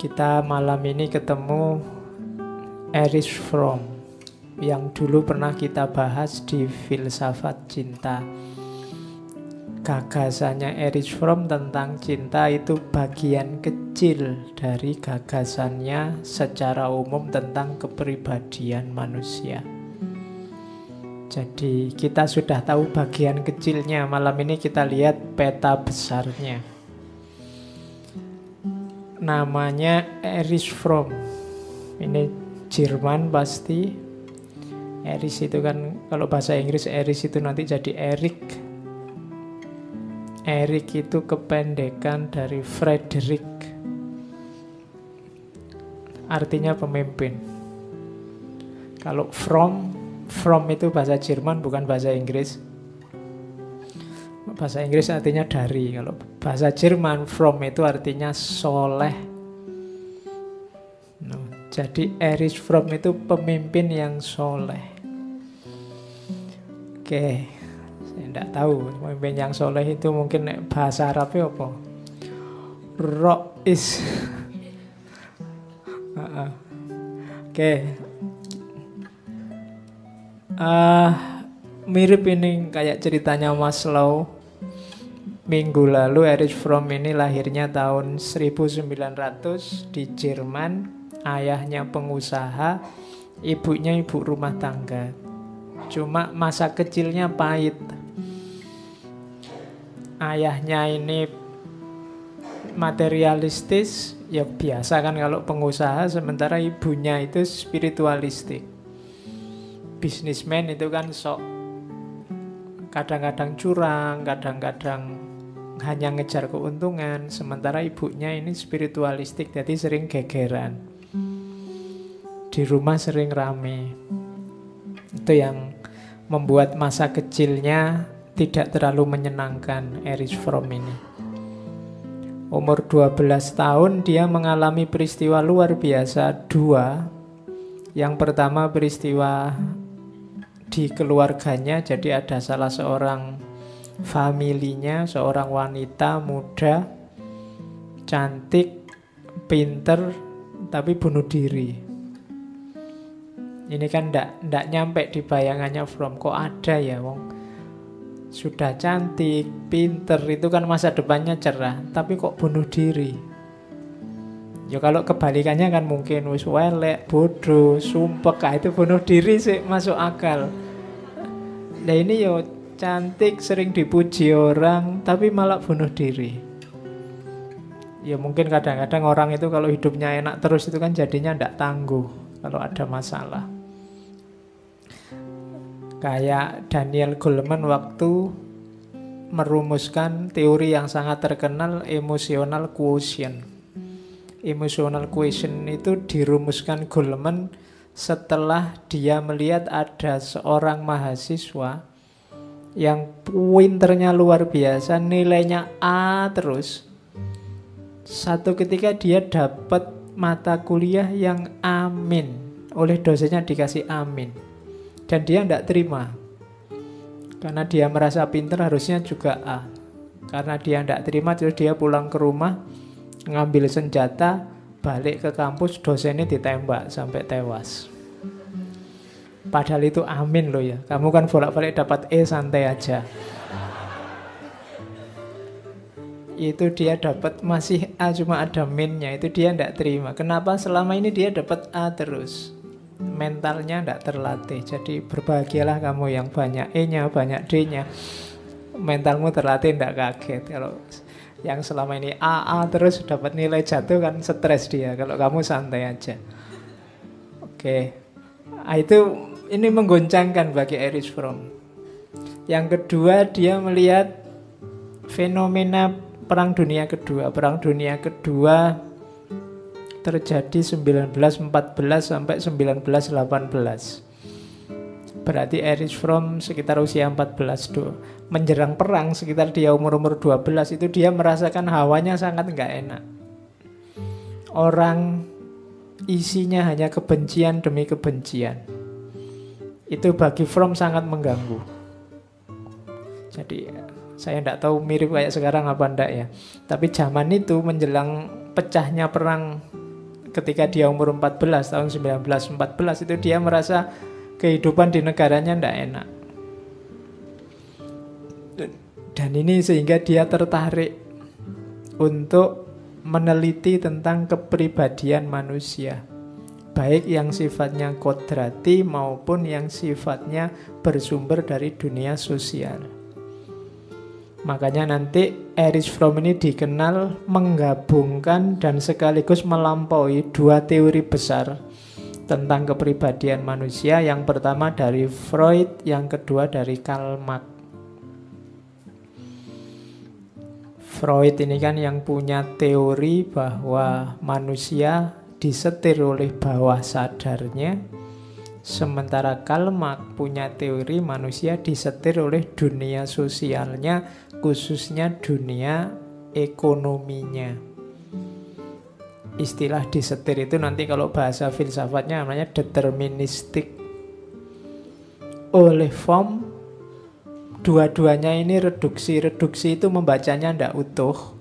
Kita malam ini ketemu Erich Fromm yang dulu pernah kita bahas di filsafat cinta. Gagasannya Erich Fromm tentang cinta itu bagian kecil dari gagasannya secara umum tentang kepribadian manusia. Jadi kita sudah tahu bagian kecilnya. Malam ini kita lihat peta besarnya. Namanya Erich Fromm. Ini Jerman pasti. Erich itu kan kalau bahasa Inggris Erich itu nanti jadi Erik Erik itu kependekan dari Frederick. Artinya pemimpin. Kalau from, from itu bahasa Jerman bukan bahasa Inggris. Bahasa Inggris artinya dari. Kalau bahasa Jerman from itu artinya soleh. No, jadi Erich Fromm itu pemimpin yang soleh. Oke. Okay. Saya tidak tahu pemimpin yang soleh itu mungkin bahasa Arabnya apa? Rock is. Oke. Okay. Uh, mirip ini kayak ceritanya Maslow. Minggu lalu Erich Fromm ini lahirnya tahun 1900 di Jerman. Ayahnya pengusaha, ibunya ibu rumah tangga. Cuma masa kecilnya pahit ayahnya ini materialistis, ya biasa kan kalau pengusaha, sementara ibunya itu spiritualistik. Bisnismen itu kan sok kadang-kadang curang, kadang-kadang hanya ngejar keuntungan, sementara ibunya ini spiritualistik, jadi sering gegeran. Di rumah sering rame. Itu yang membuat masa kecilnya tidak terlalu menyenangkan Erich Fromm ini. Umur 12 tahun dia mengalami peristiwa luar biasa dua. Yang pertama peristiwa di keluarganya, jadi ada salah seorang familinya, seorang wanita muda, cantik, pinter, tapi bunuh diri. Ini kan ndak ndak nyampe di bayangannya From kok ada ya wong sudah cantik, pinter, itu kan masa depannya cerah, tapi kok bunuh diri? Ya kalau kebalikannya kan mungkin wis welek, bodoh, sumpek, ah, itu bunuh diri sih masuk akal. Nah ini yo cantik, sering dipuji orang, tapi malah bunuh diri. Ya mungkin kadang-kadang orang itu kalau hidupnya enak terus itu kan jadinya ndak tangguh kalau ada masalah. Kayak Daniel Goleman waktu merumuskan teori yang sangat terkenal emotional quotient. Emotional quotient itu dirumuskan Goleman setelah dia melihat ada seorang mahasiswa yang pinternya luar biasa, nilainya A terus. Satu ketika dia dapat mata kuliah yang amin. Oleh dosennya dikasih amin dan dia tidak terima karena dia merasa pinter harusnya juga A karena dia tidak terima terus dia pulang ke rumah ngambil senjata balik ke kampus dosennya ditembak sampai tewas padahal itu amin loh ya kamu kan bolak-balik dapat E santai aja itu dia dapat masih A cuma ada minnya itu dia tidak terima kenapa selama ini dia dapat A terus mentalnya tidak terlatih. Jadi berbahagialah kamu yang banyak E-nya, banyak D-nya. Mentalmu terlatih tidak kaget. Kalau yang selama ini AA terus dapat nilai jatuh kan stres dia. Kalau kamu santai aja. Oke. Nah, itu ini menggoncangkan bagi Erich Fromm. Yang kedua dia melihat fenomena Perang Dunia Kedua. Perang Dunia Kedua terjadi 1914 sampai 1918. Berarti Erich Fromm sekitar usia 14 do. Menjerang perang sekitar dia umur-umur 12 itu dia merasakan hawanya sangat nggak enak. Orang isinya hanya kebencian demi kebencian. Itu bagi Fromm sangat mengganggu. Jadi saya tidak tahu mirip kayak sekarang apa enggak ya. Tapi zaman itu menjelang pecahnya perang ketika dia umur 14 tahun 1914 itu dia merasa kehidupan di negaranya tidak enak. Dan ini sehingga dia tertarik untuk meneliti tentang kepribadian manusia. Baik yang sifatnya kodrati maupun yang sifatnya bersumber dari dunia sosial. Makanya nanti Erich Fromm ini dikenal menggabungkan dan sekaligus melampaui dua teori besar tentang kepribadian manusia. Yang pertama dari Freud, yang kedua dari Karl Marx. Freud ini kan yang punya teori bahwa manusia disetir oleh bawah sadarnya Sementara Karl Marx punya teori manusia disetir oleh dunia sosialnya khususnya dunia ekonominya. Istilah disetir itu nanti kalau bahasa filsafatnya namanya deterministik. Oleh form dua-duanya ini reduksi. Reduksi itu membacanya tidak utuh.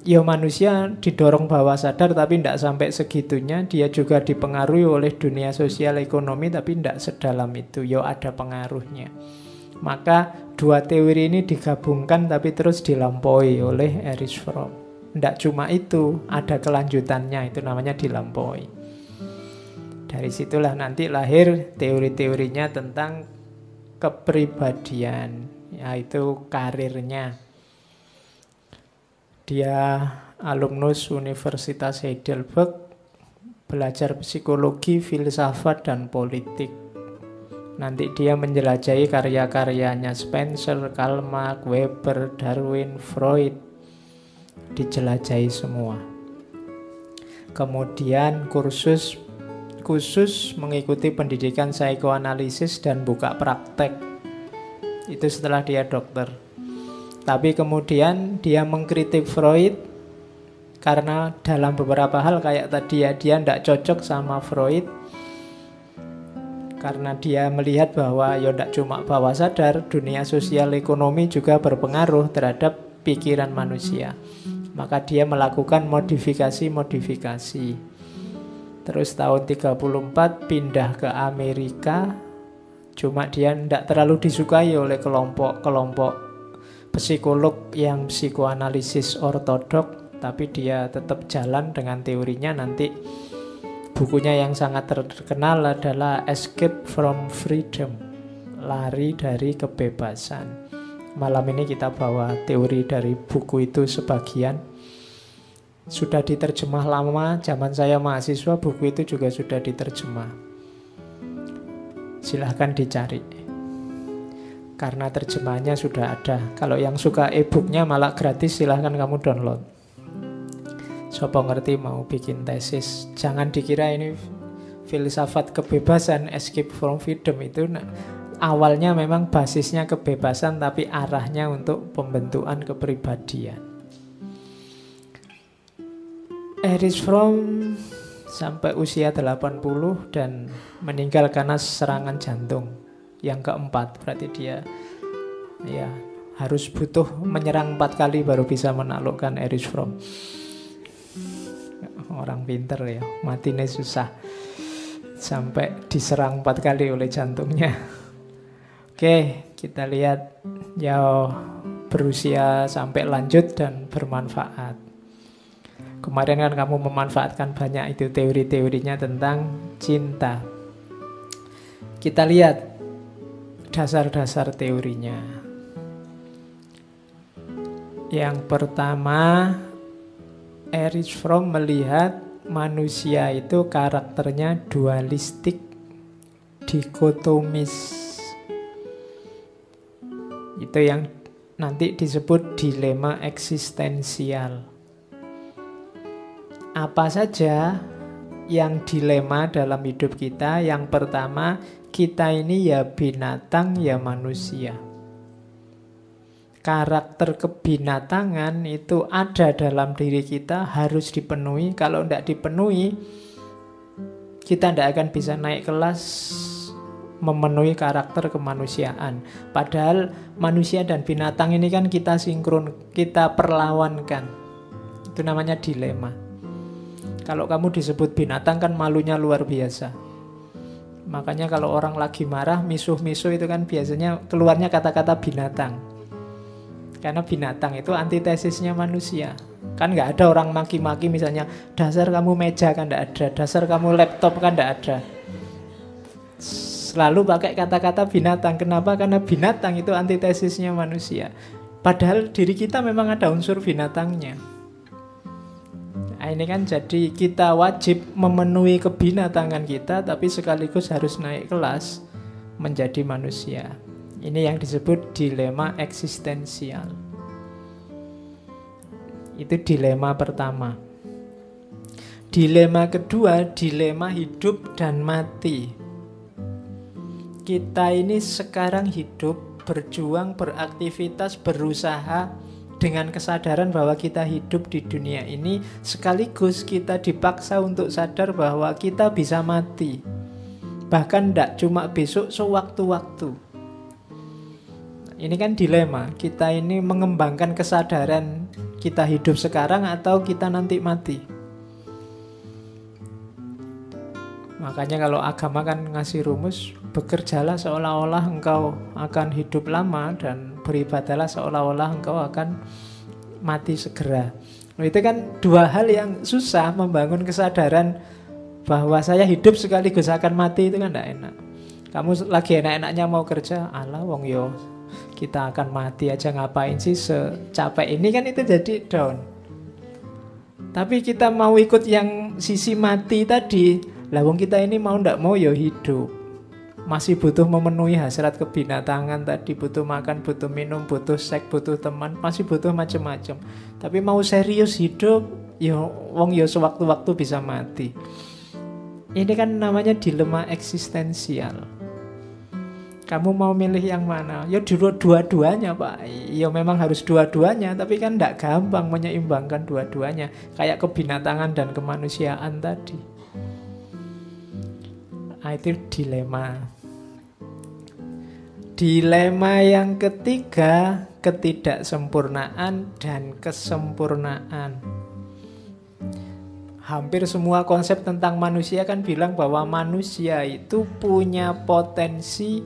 Ya manusia didorong bawah sadar tapi tidak sampai segitunya. Dia juga dipengaruhi oleh dunia sosial ekonomi tapi tidak sedalam itu. Ya ada pengaruhnya. Maka dua teori ini digabungkan tapi terus dilampaui oleh Erich Fromm. Tidak cuma itu, ada kelanjutannya, itu namanya dilampaui. Dari situlah nanti lahir teori-teorinya tentang kepribadian, yaitu karirnya. Dia alumnus Universitas Heidelberg, belajar psikologi, filsafat, dan politik. Nanti dia menjelajahi karya-karyanya Spencer, Karl Marx, Weber, Darwin, Freud. Dijelajahi semua. Kemudian kursus khusus mengikuti pendidikan psikoanalisis dan buka praktek. Itu setelah dia dokter. Tapi kemudian dia mengkritik Freud karena dalam beberapa hal kayak tadi ya dia tidak cocok sama Freud. Karena dia melihat bahwa ya tidak cuma bawah sadar dunia sosial ekonomi juga berpengaruh terhadap pikiran manusia. Maka dia melakukan modifikasi-modifikasi. Terus tahun 34 pindah ke Amerika cuma dia tidak terlalu disukai oleh kelompok-kelompok psikolog yang psikoanalisis ortodok tapi dia tetap jalan dengan teorinya nanti Bukunya yang sangat terkenal adalah Escape from Freedom, lari dari kebebasan. Malam ini kita bawa teori dari buku itu sebagian. Sudah diterjemah lama, zaman saya mahasiswa buku itu juga sudah diterjemah. Silahkan dicari. Karena terjemahnya sudah ada. Kalau yang suka e-booknya malah gratis silahkan kamu download. Sopo ngerti mau bikin tesis Jangan dikira ini filsafat kebebasan Escape from freedom itu nah, Awalnya memang basisnya kebebasan Tapi arahnya untuk pembentukan kepribadian Erich Fromm sampai usia 80 dan meninggal karena serangan jantung yang keempat berarti dia ya harus butuh menyerang empat kali baru bisa menaklukkan Erich Fromm. Orang pinter ya matinya susah. Sampai diserang empat kali oleh jantungnya. Oke kita lihat ya berusia sampai lanjut dan bermanfaat. Kemarin kan kamu memanfaatkan banyak itu teori-teorinya tentang cinta. Kita lihat dasar-dasar teorinya yang pertama Erich Fromm melihat manusia itu karakternya dualistik, dikotomis. Itu yang nanti disebut dilema eksistensial. Apa saja yang dilema dalam hidup kita? Yang pertama, kita ini ya binatang ya manusia karakter kebinatangan itu ada dalam diri kita harus dipenuhi. Kalau tidak dipenuhi, kita tidak akan bisa naik kelas memenuhi karakter kemanusiaan. Padahal manusia dan binatang ini kan kita sinkron, kita perlawankan. Itu namanya dilema. Kalau kamu disebut binatang kan malunya luar biasa. Makanya kalau orang lagi marah, misuh-misuh itu kan biasanya keluarnya kata-kata binatang. Karena binatang itu antitesisnya manusia. Kan nggak ada orang maki-maki misalnya, dasar kamu meja kan nggak ada, dasar kamu laptop kan nggak ada. Selalu pakai kata-kata binatang. Kenapa? Karena binatang itu antitesisnya manusia. Padahal diri kita memang ada unsur binatangnya. Nah, ini kan jadi kita wajib memenuhi kebinatangan kita tapi sekaligus harus naik kelas menjadi manusia. Ini yang disebut dilema eksistensial. Itu dilema pertama. Dilema kedua, dilema hidup dan mati. Kita ini sekarang hidup, berjuang, beraktivitas, berusaha dengan kesadaran bahwa kita hidup di dunia ini sekaligus kita dipaksa untuk sadar bahwa kita bisa mati. Bahkan tidak cuma besok sewaktu-waktu. Ini kan dilema kita ini mengembangkan kesadaran kita hidup sekarang atau kita nanti mati makanya kalau agama kan ngasih rumus bekerjalah seolah-olah engkau akan hidup lama dan beribadalah seolah-olah engkau akan mati segera. Nah, itu kan dua hal yang susah membangun kesadaran bahwa saya hidup sekaligus akan mati itu kan tidak enak. Kamu lagi enak-enaknya mau kerja, Allah wong yo kita akan mati aja ngapain sih secapek ini kan itu jadi down. Tapi kita mau ikut yang sisi mati tadi, lah wong kita ini mau ndak mau yo hidup. Masih butuh memenuhi hasrat kebinatangan tadi butuh makan butuh minum butuh seks butuh teman masih butuh macam-macam tapi mau serius hidup ya wong ya sewaktu-waktu bisa mati. Ini kan namanya dilema eksistensial. Kamu mau milih yang mana? Ya dua-duanya pak. Ya memang harus dua-duanya tapi kan tidak gampang menyeimbangkan dua-duanya. Kayak kebinatangan dan kemanusiaan tadi nah, itu dilema Dilema yang ketiga, ketidaksempurnaan dan kesempurnaan. Hampir semua konsep tentang manusia kan bilang bahwa manusia itu punya potensi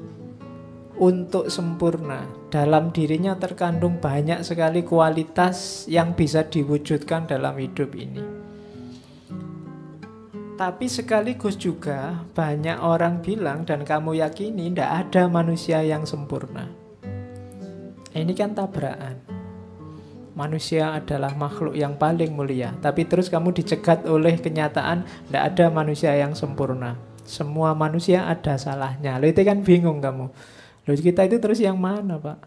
untuk sempurna. Dalam dirinya terkandung banyak sekali kualitas yang bisa diwujudkan dalam hidup ini. Tapi sekaligus juga banyak orang bilang dan kamu yakini tidak ada manusia yang sempurna. Ini kan tabrakan. Manusia adalah makhluk yang paling mulia. Tapi terus kamu dicegat oleh kenyataan tidak ada manusia yang sempurna. Semua manusia ada salahnya. Lalu itu kan bingung kamu. Lalu kita itu terus yang mana pak?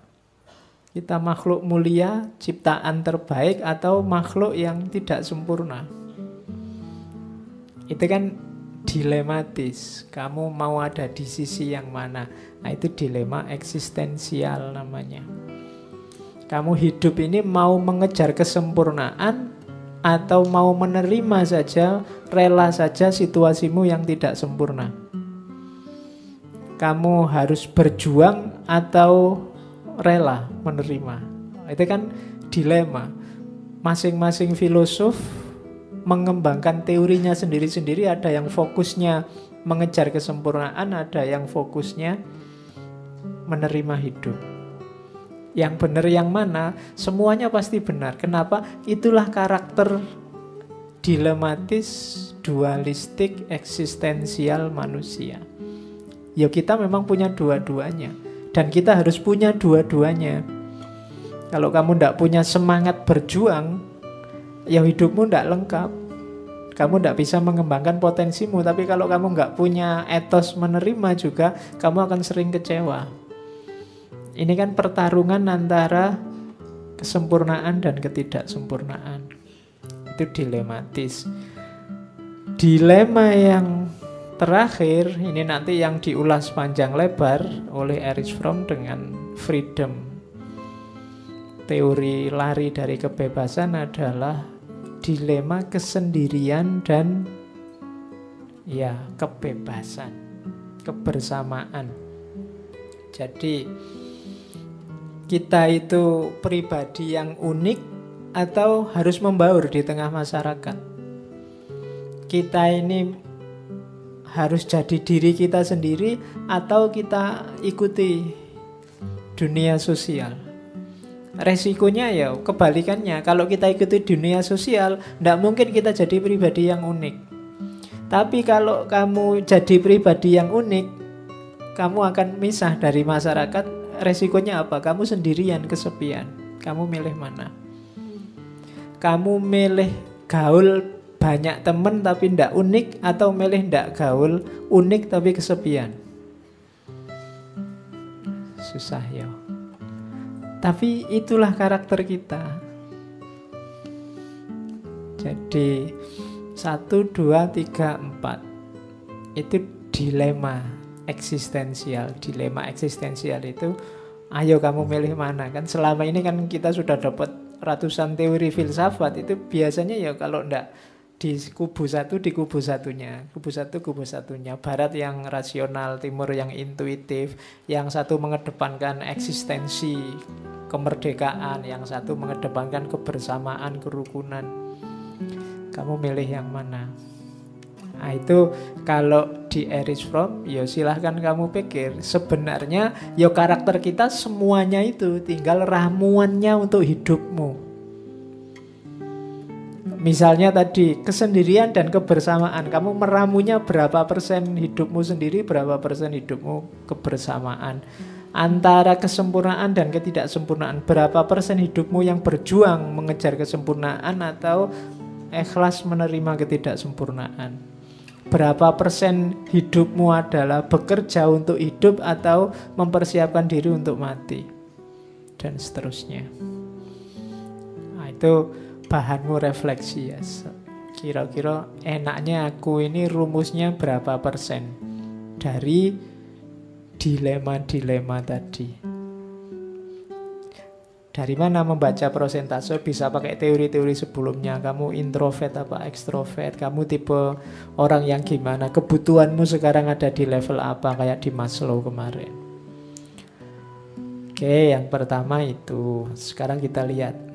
Kita makhluk mulia, ciptaan terbaik atau makhluk yang tidak sempurna? Itu kan dilematis. Kamu mau ada di sisi yang mana? Nah, itu dilema eksistensial namanya. Kamu hidup ini mau mengejar kesempurnaan atau mau menerima saja, rela saja situasimu yang tidak sempurna. Kamu harus berjuang atau rela menerima. Itu kan dilema. Masing-masing filosof mengembangkan teorinya sendiri-sendiri. Ada yang fokusnya mengejar kesempurnaan ada yang fokusnya menerima hidup. Yang benar yang mana semuanya pasti benar. Kenapa? Itulah karakter dilematis dualistik eksistensial manusia. Ya kita memang punya dua-duanya dan kita harus punya dua-duanya. Kalau kamu tidak punya semangat berjuang ya hidupmu tidak lengkap. Kamu tidak bisa mengembangkan potensimu, tapi kalau kamu nggak punya etos menerima juga, kamu akan sering kecewa. Ini kan pertarungan antara kesempurnaan dan ketidaksempurnaan. Itu dilematis. Dilema yang terakhir, ini nanti yang diulas panjang lebar oleh Erich Fromm dengan freedom. Teori lari dari kebebasan adalah dilema kesendirian dan ya kebebasan, kebersamaan. Jadi kita itu pribadi yang unik atau harus membaur di tengah masyarakat. kita ini harus jadi diri kita sendiri atau kita ikuti dunia sosial. Resikonya ya kebalikannya. Kalau kita ikuti dunia sosial, tidak mungkin kita jadi pribadi yang unik. Tapi kalau kamu jadi pribadi yang unik, kamu akan misah dari masyarakat. Resikonya apa? Kamu sendirian, kesepian. Kamu milih mana? Kamu milih gaul banyak temen tapi ndak unik atau milih ndak gaul unik tapi kesepian susah ya tapi itulah karakter kita. Jadi satu dua tiga empat. Itu dilema eksistensial. Dilema eksistensial itu ayo kamu milih mana? Kan selama ini kan kita sudah dapat ratusan teori filsafat. Itu biasanya ya kalau ndak di kubu satu di kubu satunya. Kubu satu kubu satunya. Barat yang rasional timur yang intuitif yang satu mengedepankan eksistensi kemerdekaan yang satu mengedepankan kebersamaan kerukunan. Kamu milih yang mana? Nah itu kalau di Erich Fromm ya silahkan kamu pikir. Sebenarnya ya karakter kita semuanya itu tinggal ramuannya untuk hidupmu. Misalnya tadi kesendirian dan kebersamaan, kamu meramunya berapa persen hidupmu sendiri, berapa persen hidupmu kebersamaan. Antara kesempurnaan dan ketidaksempurnaan, berapa persen hidupmu yang berjuang mengejar kesempurnaan atau ikhlas menerima ketidaksempurnaan. Berapa persen hidupmu adalah bekerja untuk hidup atau mempersiapkan diri untuk mati. Dan seterusnya. Nah, itu bahanmu refleksi ya kira-kira enaknya aku ini rumusnya berapa persen dari dilema-dilema tadi. Dari mana membaca prosentase? Bisa pakai teori-teori sebelumnya. Kamu introvert apa ekstrovert kamu tipe orang yang gimana? Kebutuhanmu sekarang ada di level apa? Kayak di Maslow kemarin. Oke yang pertama itu. Sekarang kita lihat